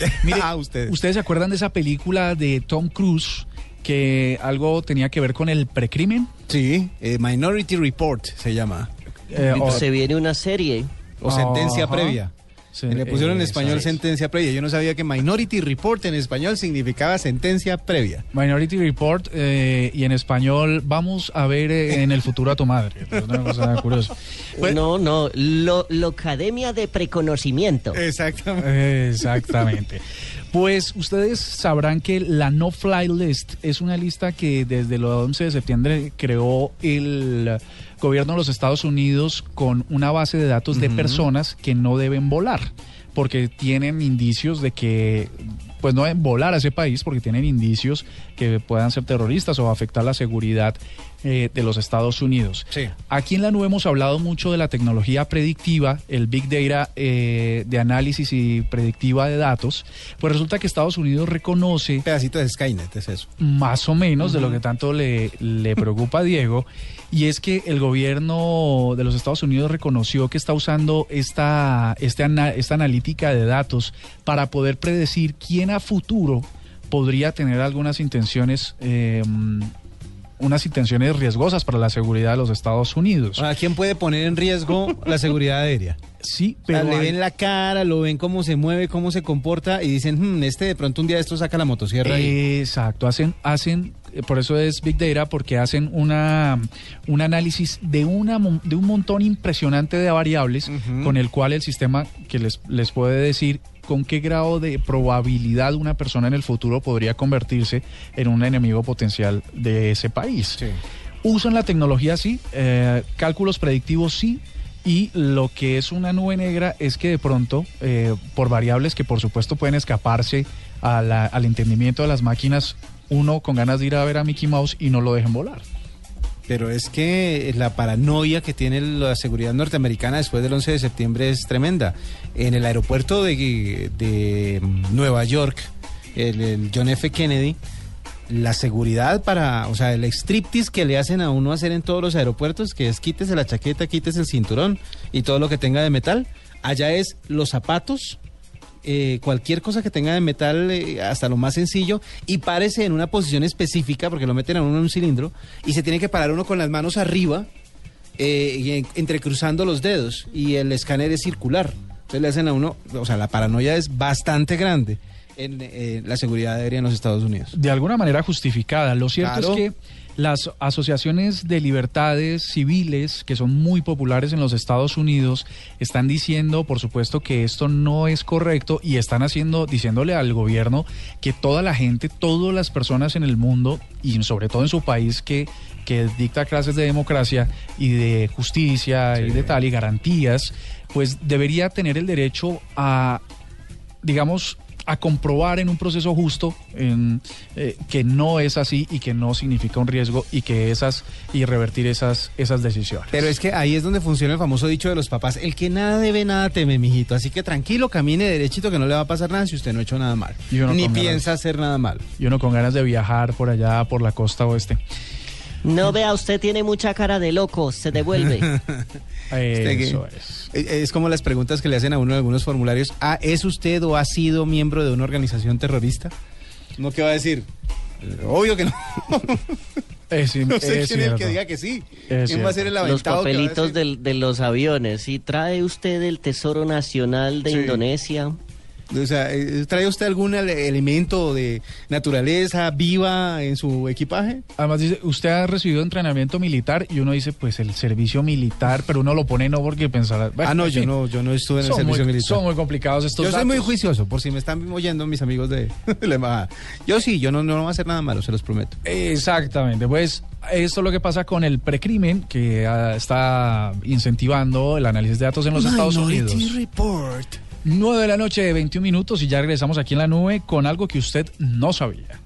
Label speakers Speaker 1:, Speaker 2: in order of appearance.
Speaker 1: Mire, ah, ustedes. ¿ustedes se acuerdan de esa película de Tom Cruise que algo tenía que ver con el precrimen?
Speaker 2: Sí, eh, Minority Report se llama.
Speaker 3: Eh, se viene una serie.
Speaker 2: O sentencia previa. Le pusieron en español sentencia previa. Yo no sabía que Minority Report en español significaba sentencia previa.
Speaker 1: Minority Report eh, y en español vamos a ver en el futuro a tu madre. Es una cosa curiosa.
Speaker 3: no, no, lo, Academia de Preconocimiento.
Speaker 2: Exactamente.
Speaker 1: Exactamente. Pues ustedes sabrán que la No Fly List es una lista que desde el 11 de septiembre creó el gobierno de los Estados Unidos con una base de datos de personas que no deben volar porque tienen indicios de que pues no deben volar a ese país porque tienen indicios que puedan ser terroristas o afectar la seguridad eh, de los Estados Unidos. Aquí en la nube hemos hablado mucho de la tecnología predictiva, el Big Data eh, de análisis y predictiva de datos. Pues resulta que Estados Unidos reconoce...
Speaker 2: Un pedacito de Skynet es eso.
Speaker 1: Más o menos de lo que tanto le, le preocupa a Diego. Y es que el gobierno de los Estados Unidos reconoció que está usando esta, este esta analítica de datos para poder predecir quién a futuro podría tener algunas intenciones eh, unas intenciones riesgosas para la seguridad de los Estados Unidos.
Speaker 2: ¿A quién puede poner en riesgo la seguridad aérea?
Speaker 1: Sí, pero.
Speaker 2: le ven la cara, lo ven cómo se mueve, cómo se comporta y dicen, hmm, este de pronto un día esto saca la motosierra.
Speaker 1: Exacto, hacen, hacen, eh, por eso es Big Data, porque hacen una, un análisis de, una, de un montón impresionante de variables con el cual el sistema que les, les puede decir con qué grado de probabilidad una persona en el futuro podría convertirse en un enemigo potencial de ese país. Usan la tecnología sí, eh, cálculos predictivos sí, y lo que es una nube negra es que de pronto, eh, por variables que por supuesto pueden escaparse al entendimiento de las máquinas, uno con ganas de ir a ver a Mickey Mouse y no lo dejen volar
Speaker 2: pero es que la paranoia que tiene la seguridad norteamericana después del 11 de septiembre es tremenda. En el aeropuerto de, mm, Nueva York, el, John F. Kennedy, la seguridad para, o sea, el striptease que le hacen a uno hacer en todos los aeropuertos, que es quítese la chaqueta, quítese el cinturón y todo lo que tenga de metal, allá es los zapatos, eh, cualquier cosa que tenga de metal, eh, hasta lo más sencillo, y párese en una posición específica, porque lo meten a uno en un cilindro, y se tiene que parar uno con las manos arriba, eh, entrecruzando los dedos, y el escáner es circular. Entonces le hacen a uno, o sea, la paranoia es bastante grande en la seguridad aérea en los Estados Unidos.
Speaker 1: De alguna manera justificada. Lo cierto es que las asociaciones de libertades civiles, que son muy populares en los Estados Unidos, están diciendo, por supuesto, que esto no es correcto y están haciendo, diciéndole al gobierno que toda la gente, todas las personas en el mundo y sobre todo en su país que, que dicta clases de democracia y de justicia y de tal y garantías, pues debería tener el derecho a digamos, a comprobar en un proceso justo en, eh, que no es así y que no significa un riesgo y que esas y revertir esas esas decisiones.
Speaker 2: Pero es que ahí es donde funciona el famoso dicho de los papás, el que nada debe nada teme, mijito, así que tranquilo, camine derechito que no le va a pasar nada si usted no ha hecho nada mal, ni piensa hacer nada mal.
Speaker 1: Y uno con ganas de viajar por allá por la costa oeste.
Speaker 3: No vea, usted tiene mucha cara de loco, se devuelve.
Speaker 1: Eso es.
Speaker 2: Es como las preguntas que le hacen a uno en algunos formularios. Ah, ¿es usted o ha sido miembro de una organización terrorista? ¿No qué va a decir? Obvio que no.
Speaker 1: Es,
Speaker 2: no sé quién es el que diga que sí. ¿Quién va a ser el
Speaker 3: Los papelitos de los aviones. ¿Y trae usted el Tesoro Nacional de Indonesia?
Speaker 2: O sea, eh, ¿trae usted algún elemento de naturaleza viva en su equipaje?
Speaker 1: Además dice, usted ha recibido entrenamiento militar y uno dice, pues el servicio militar, pero uno lo pone no porque pensará...
Speaker 2: ah, no, yo no, yo no estuve en el servicio militar.
Speaker 1: Son muy complicados estos
Speaker 2: Yo soy muy juicioso, por si me están oyendo mis amigos de, la embajada. Yo sí, yo no, no voy a hacer nada malo, se los prometo.
Speaker 1: Exactamente, pues esto es lo que pasa con el precrimen que ah, está incentivando el análisis de datos en los Estados Unidos.
Speaker 2: Report.
Speaker 1: 9 de la noche, 21 minutos y ya regresamos aquí en la nube con algo que usted no sabía.